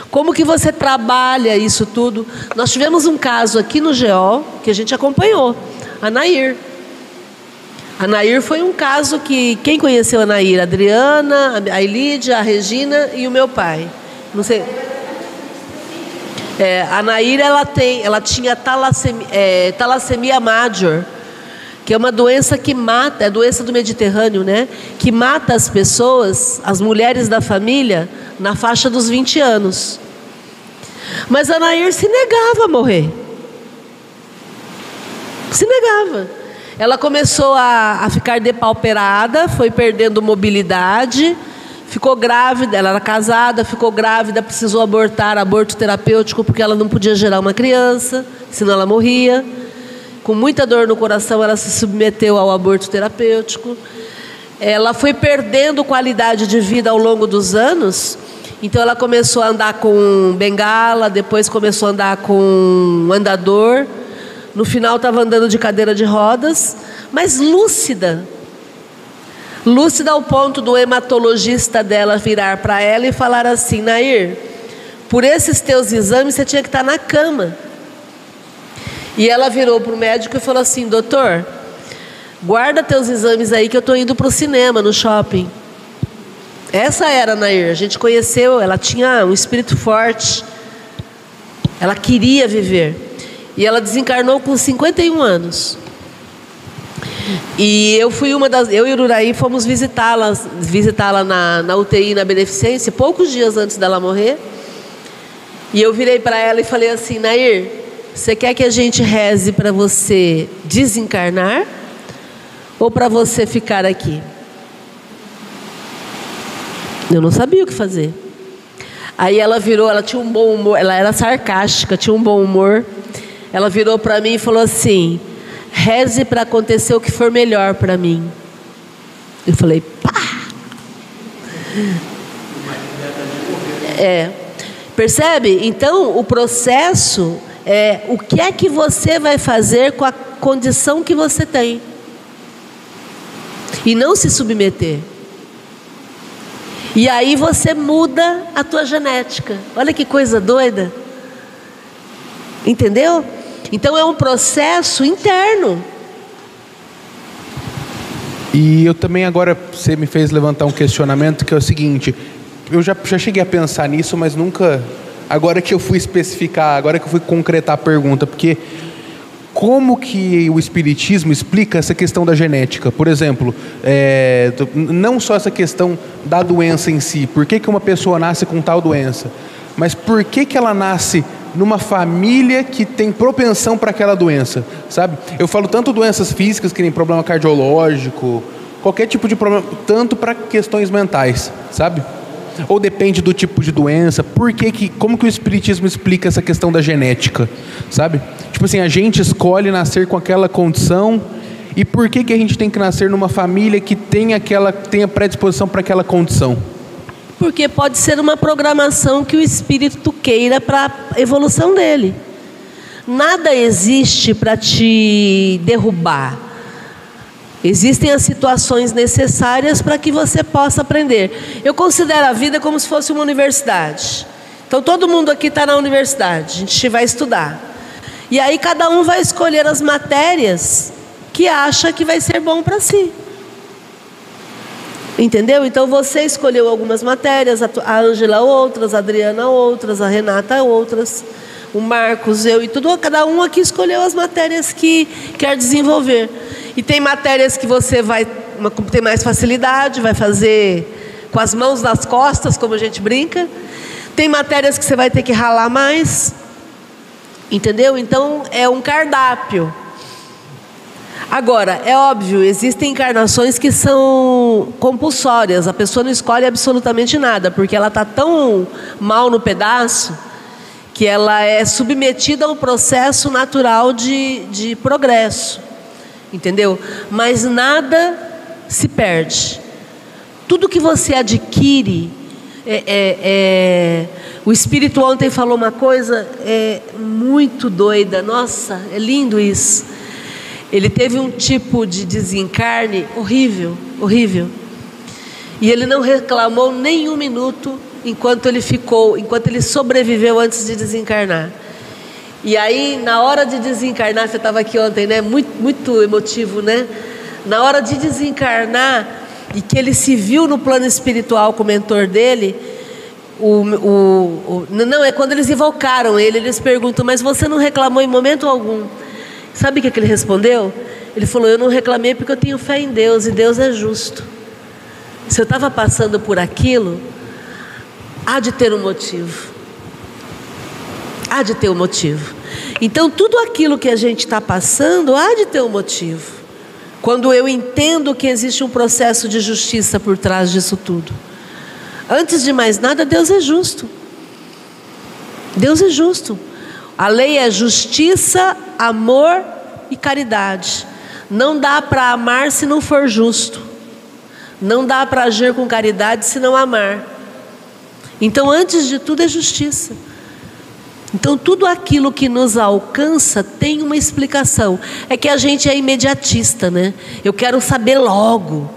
como que você trabalha isso tudo. Nós tivemos um caso aqui no GO que a gente acompanhou, a Nair. A Nair foi um caso que quem conheceu a Nair? A Adriana, a Elídia, a Regina e o meu pai. Não sei. É, a Nair ela tem, ela tinha talassemia, é, talassemia major que é uma doença que mata, é a doença do Mediterrâneo, né? Que mata as pessoas, as mulheres da família, na faixa dos 20 anos. Mas a Nair se negava a morrer. Se negava. Ela começou a, a ficar depauperada, foi perdendo mobilidade, ficou grávida, ela era casada, ficou grávida, precisou abortar, aborto terapêutico, porque ela não podia gerar uma criança, senão ela morria com muita dor no coração, ela se submeteu ao aborto terapêutico. Ela foi perdendo qualidade de vida ao longo dos anos. Então ela começou a andar com bengala, depois começou a andar com andador. No final estava andando de cadeira de rodas, mas lúcida. Lúcida ao ponto do hematologista dela virar para ela e falar assim: Nair, por esses teus exames você tinha que estar na cama. E ela virou para o médico e falou assim: Doutor, guarda teus exames aí que eu estou indo para o cinema, no shopping. Essa era a Nair. A gente conheceu, ela tinha um espírito forte. Ela queria viver. E ela desencarnou com 51 anos. E eu fui uma das. Eu e o Uraí fomos visitá-la visitá-la na, na UTI, na Beneficência, poucos dias antes dela morrer. E eu virei para ela e falei assim: Nair, você quer que a gente reze para você desencarnar ou para você ficar aqui? Eu não sabia o que fazer. Aí ela virou, ela tinha um bom humor, ela era sarcástica, tinha um bom humor. Ela virou para mim e falou assim: reze para acontecer o que for melhor para mim. Eu falei, pá! É. Percebe? Então, o processo é, o que é que você vai fazer com a condição que você tem. E não se submeter. E aí você muda a tua genética. Olha que coisa doida. Entendeu? Então é um processo interno.
E eu também agora você me fez levantar um questionamento que é o seguinte: eu já, já cheguei a pensar nisso, mas nunca. Agora que eu fui especificar, agora que eu fui concretar a pergunta, porque como que o Espiritismo explica essa questão da genética? Por exemplo, é, não só essa questão da doença em si, por que, que uma pessoa nasce com tal doença, mas por que, que ela nasce numa família que tem propensão para aquela doença, sabe? Eu falo tanto doenças físicas, que nem problema cardiológico, qualquer tipo de problema, tanto para questões mentais, sabe? Ou depende do tipo de doença? Por que que, como que o espiritismo explica essa questão da genética, sabe? Tipo assim, a gente escolhe nascer com aquela condição e por que que a gente tem que nascer numa família que tem aquela tenha predisposição para aquela condição?
Porque pode ser uma programação que o espírito queira para a evolução dele. Nada existe para te derrubar. Existem as situações necessárias para que você possa aprender. Eu considero a vida como se fosse uma universidade. Então todo mundo aqui está na universidade, a gente vai estudar. E aí cada um vai escolher as matérias que acha que vai ser bom para si. Entendeu? Então você escolheu algumas matérias, a Ângela outras, a Adriana outras, a Renata outras, o Marcos, eu e tudo, cada um aqui escolheu as matérias que quer desenvolver. E tem matérias que você vai ter mais facilidade, vai fazer com as mãos nas costas, como a gente brinca. Tem matérias que você vai ter que ralar mais. Entendeu? Então é um cardápio. Agora, é óbvio, existem encarnações que são compulsórias, a pessoa não escolhe absolutamente nada, porque ela está tão mal no pedaço que ela é submetida a um processo natural de, de progresso, entendeu? Mas nada se perde. Tudo que você adquire, é, é, é, o Espírito ontem falou uma coisa é, muito doida, nossa, é lindo isso ele teve um tipo de desencarne horrível, horrível. E ele não reclamou nem um minuto enquanto ele ficou, enquanto ele sobreviveu antes de desencarnar. E aí, na hora de desencarnar, você estava aqui ontem, né? Muito, muito emotivo, né? Na hora de desencarnar e que ele se viu no plano espiritual com o mentor dele, o, o, o, não é quando eles invocaram ele, eles perguntam: mas você não reclamou em momento algum? Sabe o que, que ele respondeu? Ele falou: Eu não reclamei porque eu tenho fé em Deus e Deus é justo. Se eu estava passando por aquilo, há de ter um motivo. Há de ter um motivo. Então, tudo aquilo que a gente está passando, há de ter um motivo. Quando eu entendo que existe um processo de justiça por trás disso tudo. Antes de mais nada, Deus é justo. Deus é justo. A lei é justiça, amor e caridade. Não dá para amar se não for justo. Não dá para agir com caridade se não amar. Então, antes de tudo, é justiça. Então, tudo aquilo que nos alcança tem uma explicação. É que a gente é imediatista, né? Eu quero saber logo.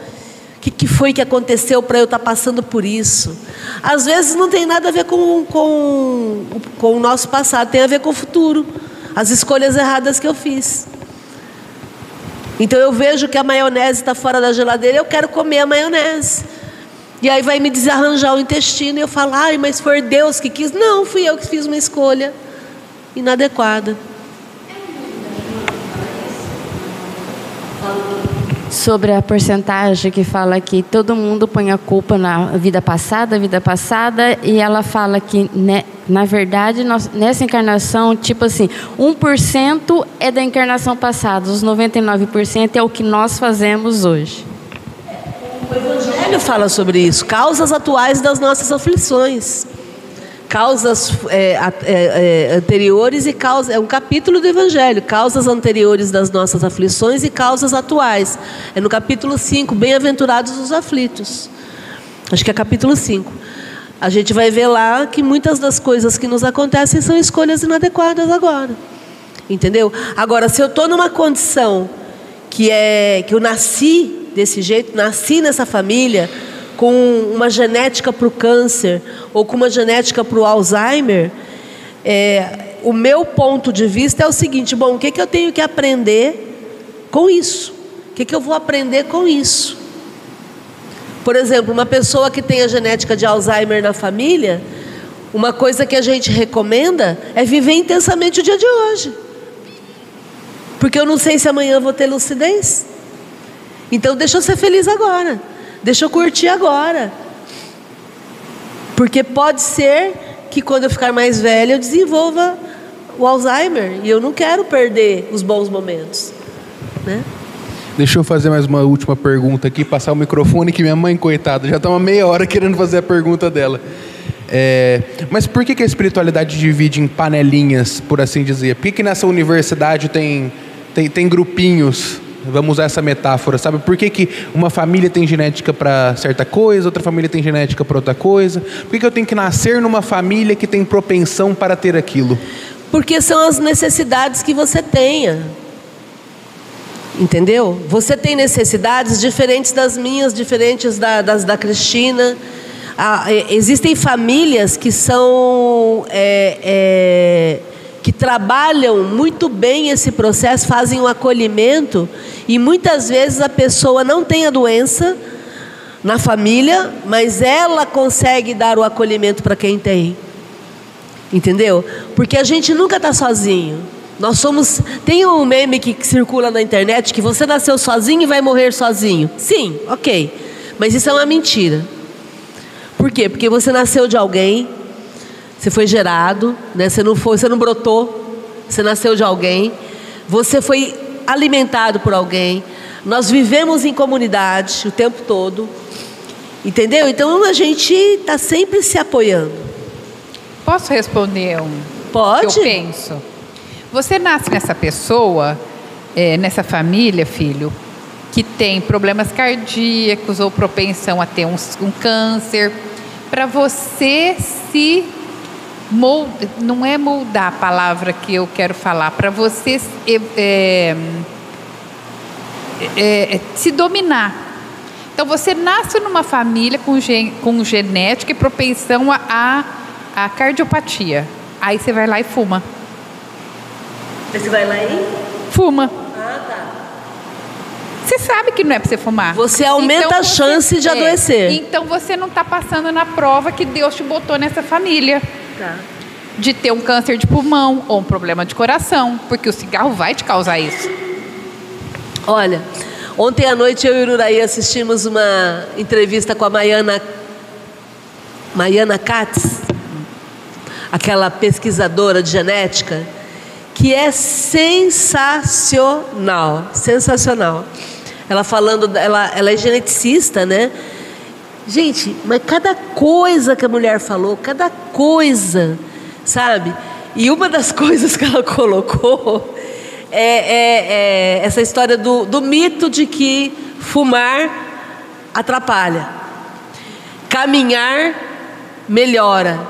O que, que, foi que aconteceu para eu estar tá passando por isso? Às vezes não tem nada a ver com, com, com o nosso passado, tem a ver com o futuro, as escolhas erradas que eu fiz. Então eu vejo que a maionese está fora da geladeira, eu quero comer a maionese. E aí vai me desarranjar o intestino e eu falo, ai, mas foi Deus que quis. Não, fui eu que fiz uma escolha inadequada
sobre a porcentagem que fala que todo mundo põe a culpa na vida passada, vida passada, e ela fala que, né, na verdade, nós, nessa encarnação, tipo assim, 1% é da encarnação passada, os 99% é o que nós fazemos hoje.
O Evangelho fala sobre isso, causas atuais das nossas aflições causas é, é, é, anteriores e causas. É um capítulo do Evangelho, causas anteriores das nossas aflições e causas atuais. É no capítulo 5, Bem-aventurados os aflitos. Acho que é capítulo 5. A gente vai ver lá que muitas das coisas que nos acontecem são escolhas inadequadas agora. Entendeu? Agora, se eu estou numa condição que é que eu nasci desse jeito, nasci nessa família, com uma genética para o câncer ou com uma genética para o Alzheimer, é, o meu ponto de vista é o seguinte: bom, o que, que eu tenho que aprender com isso? O que, que eu vou aprender com isso? Por exemplo, uma pessoa que tem a genética de Alzheimer na família, uma coisa que a gente recomenda é viver intensamente o dia de hoje. Porque eu não sei se amanhã vou ter lucidez. Então deixa eu ser feliz agora. Deixa eu curtir agora. Porque pode ser que quando eu ficar mais velha eu desenvolva o Alzheimer e eu não quero perder os bons momentos, né?
Deixa eu fazer mais uma última pergunta aqui, passar o microfone que minha mãe, coitada, já está uma meia hora querendo fazer a pergunta dela. É, mas por que, que a espiritualidade divide em panelinhas, por assim dizer? Por que, que nessa universidade tem, tem, tem grupinhos? Vamos usar essa metáfora, sabe? Por que, que uma família tem genética para certa coisa, outra família tem genética para outra coisa? Por que, que eu tenho que nascer numa família que tem propensão para ter aquilo?
Porque são as necessidades que você tenha. Entendeu? Você tem necessidades diferentes das minhas, diferentes da, das da Cristina. Ah, existem famílias que são. É, é, que trabalham muito bem esse processo, fazem um acolhimento e muitas vezes a pessoa não tem a doença na família, mas ela consegue dar o acolhimento para quem tem. Entendeu? Porque a gente nunca está sozinho. Nós somos. Tem um meme que, que circula na internet que você nasceu sozinho e vai morrer sozinho. Sim, ok. Mas isso é uma mentira. Por quê? Porque você nasceu de alguém, você foi gerado, né? você, não foi, você não brotou, você nasceu de alguém, você foi alimentado por alguém. Nós vivemos em comunidade o tempo todo. Entendeu? Então a gente está sempre se apoiando.
Posso responder um?
Pode.
Eu penso. Você nasce nessa pessoa, é, nessa família, filho, que tem problemas cardíacos ou propensão a ter um, um câncer, para você se moldar, não é moldar a palavra que eu quero falar, para você é, é, se dominar. Então você nasce numa família com, gen, com genética e propensão a, a, a cardiopatia. Aí você vai lá e fuma.
Você vai lá e?
Fuma.
Ah, tá.
Você sabe que não é para você fumar.
Você aumenta então, a chance de
é,
adoecer.
Então você não está passando na prova que Deus te botou nessa família.
Tá.
De ter um câncer de pulmão ou um problema de coração, porque o cigarro vai te causar isso.
Olha, ontem à noite eu e o Uraí assistimos uma entrevista com a Maiana Maiana Katz, aquela pesquisadora de genética que é sensacional, sensacional. Ela falando, ela, ela é geneticista, né? Gente, mas cada coisa que a mulher falou, cada coisa, sabe? E uma das coisas que ela colocou é, é, é essa história do, do mito de que fumar atrapalha, caminhar melhora,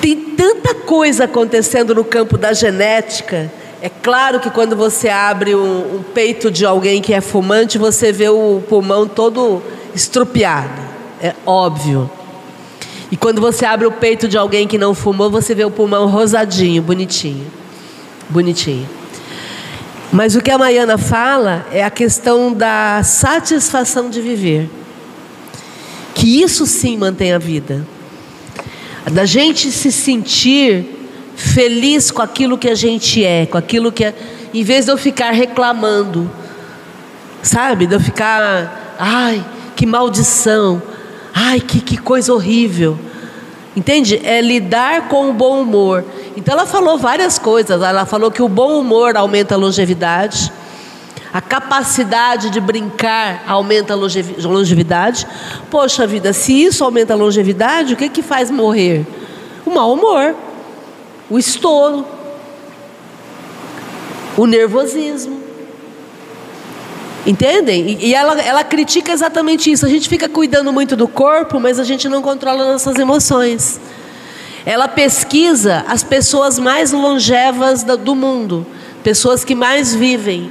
tem tanta coisa acontecendo no campo da genética. É claro que quando você abre um peito de alguém que é fumante, você vê o pulmão todo estrupiado. É óbvio. E quando você abre o peito de alguém que não fumou, você vê o pulmão rosadinho, bonitinho. Bonitinho. Mas o que a Maiana fala é a questão da satisfação de viver. Que isso sim mantém a vida da gente se sentir feliz com aquilo que a gente é, com aquilo que é, em vez de eu ficar reclamando, sabe, de eu ficar, ai, que maldição, ai, que, que coisa horrível. Entende? É lidar com o bom humor. Então ela falou várias coisas. Ela falou que o bom humor aumenta a longevidade. A capacidade de brincar aumenta a longevidade. Poxa vida, se isso aumenta a longevidade, o que, que faz morrer? O mau humor, o estouro, o nervosismo. Entendem? E ela, ela critica exatamente isso. A gente fica cuidando muito do corpo, mas a gente não controla nossas emoções. Ela pesquisa as pessoas mais longevas do mundo, pessoas que mais vivem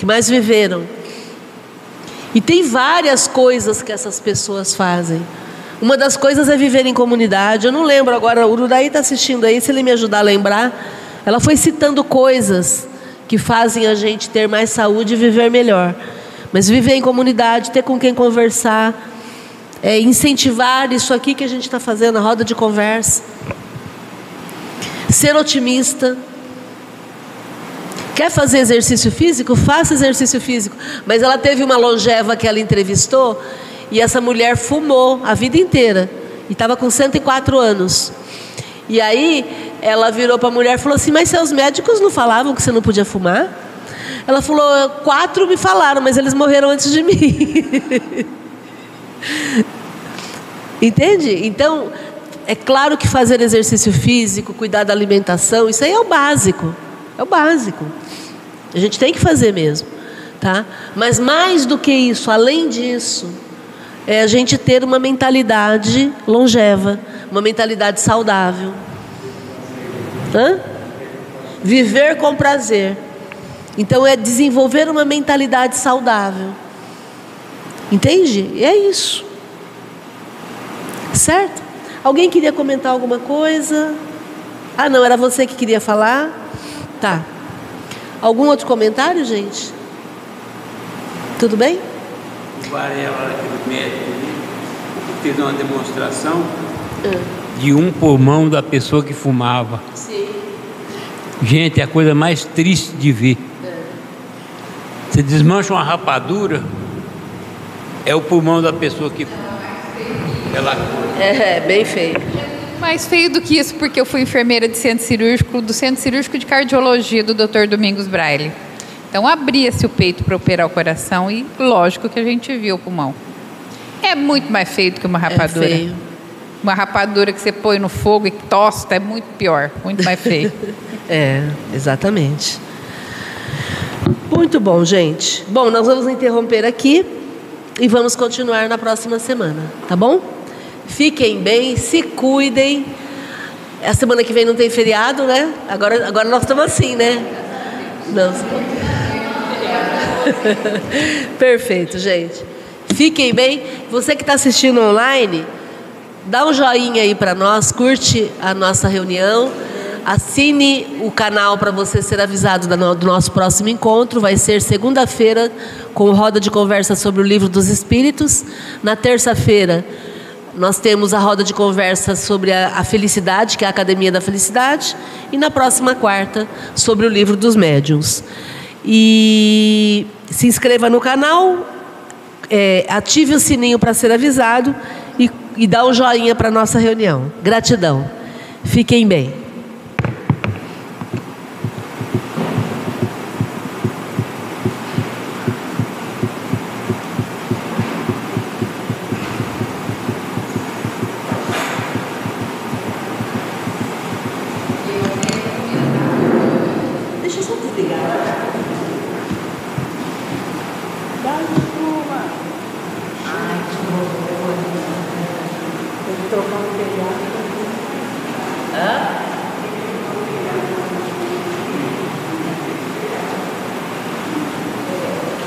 que mais viveram. E tem várias coisas que essas pessoas fazem. Uma das coisas é viver em comunidade. Eu não lembro agora, o Urudaí está assistindo aí, se ele me ajudar a lembrar. Ela foi citando coisas que fazem a gente ter mais saúde e viver melhor. Mas viver em comunidade, ter com quem conversar, é, incentivar isso aqui que a gente está fazendo, a roda de conversa. Ser otimista. Quer fazer exercício físico? Faça exercício físico. Mas ela teve uma longeva que ela entrevistou e essa mulher fumou a vida inteira. E estava com 104 anos. E aí ela virou para a mulher e falou assim: Mas seus médicos não falavam que você não podia fumar? Ela falou: Quatro me falaram, mas eles morreram antes de mim. Entende? Então, é claro que fazer exercício físico, cuidar da alimentação, isso aí é o básico. É o básico. A gente tem que fazer mesmo, tá? Mas mais do que isso, além disso, é a gente ter uma mentalidade longeva, uma mentalidade saudável. Hã? Viver com prazer. Então é desenvolver uma mentalidade saudável. Entende? E é isso. Certo? Alguém queria comentar alguma coisa? Ah, não, era você que queria falar? Tá. Algum outro comentário, gente? Tudo bem?
O Varela, aquele médico, fez uma demonstração de um pulmão da pessoa que fumava.
Sim.
Gente, é a coisa mais triste de ver. Você desmancha uma rapadura, é o pulmão da pessoa que ela
É, bem feio.
Mais feio do que isso, porque eu fui enfermeira de centro cirúrgico, do Centro Cirúrgico de Cardiologia do Dr. Domingos Braille. Então abria-se o peito para operar o coração e lógico que a gente viu o pulmão. É muito mais feio do que uma rapadura.
É feio.
Uma rapadura que você põe no fogo e tosta é muito pior, muito mais feio.
É, exatamente. Muito bom, gente. Bom, nós vamos interromper aqui e vamos continuar na próxima semana, tá bom? Fiquem bem, se cuidem. A semana que vem não tem feriado, né? Agora, agora nós estamos assim, né? Não. Perfeito, gente. Fiquem bem. Você que está assistindo online, dá um joinha aí para nós, curte a nossa reunião, assine o canal para você ser avisado do nosso próximo encontro. Vai ser segunda-feira com roda de conversa sobre o livro dos Espíritos. Na terça-feira nós temos a roda de conversa sobre a felicidade, que é a Academia da Felicidade, e na próxima quarta sobre o livro dos médiuns. E se inscreva no canal, é, ative o sininho para ser avisado e, e dá um joinha para a nossa reunião. Gratidão. Fiquem bem.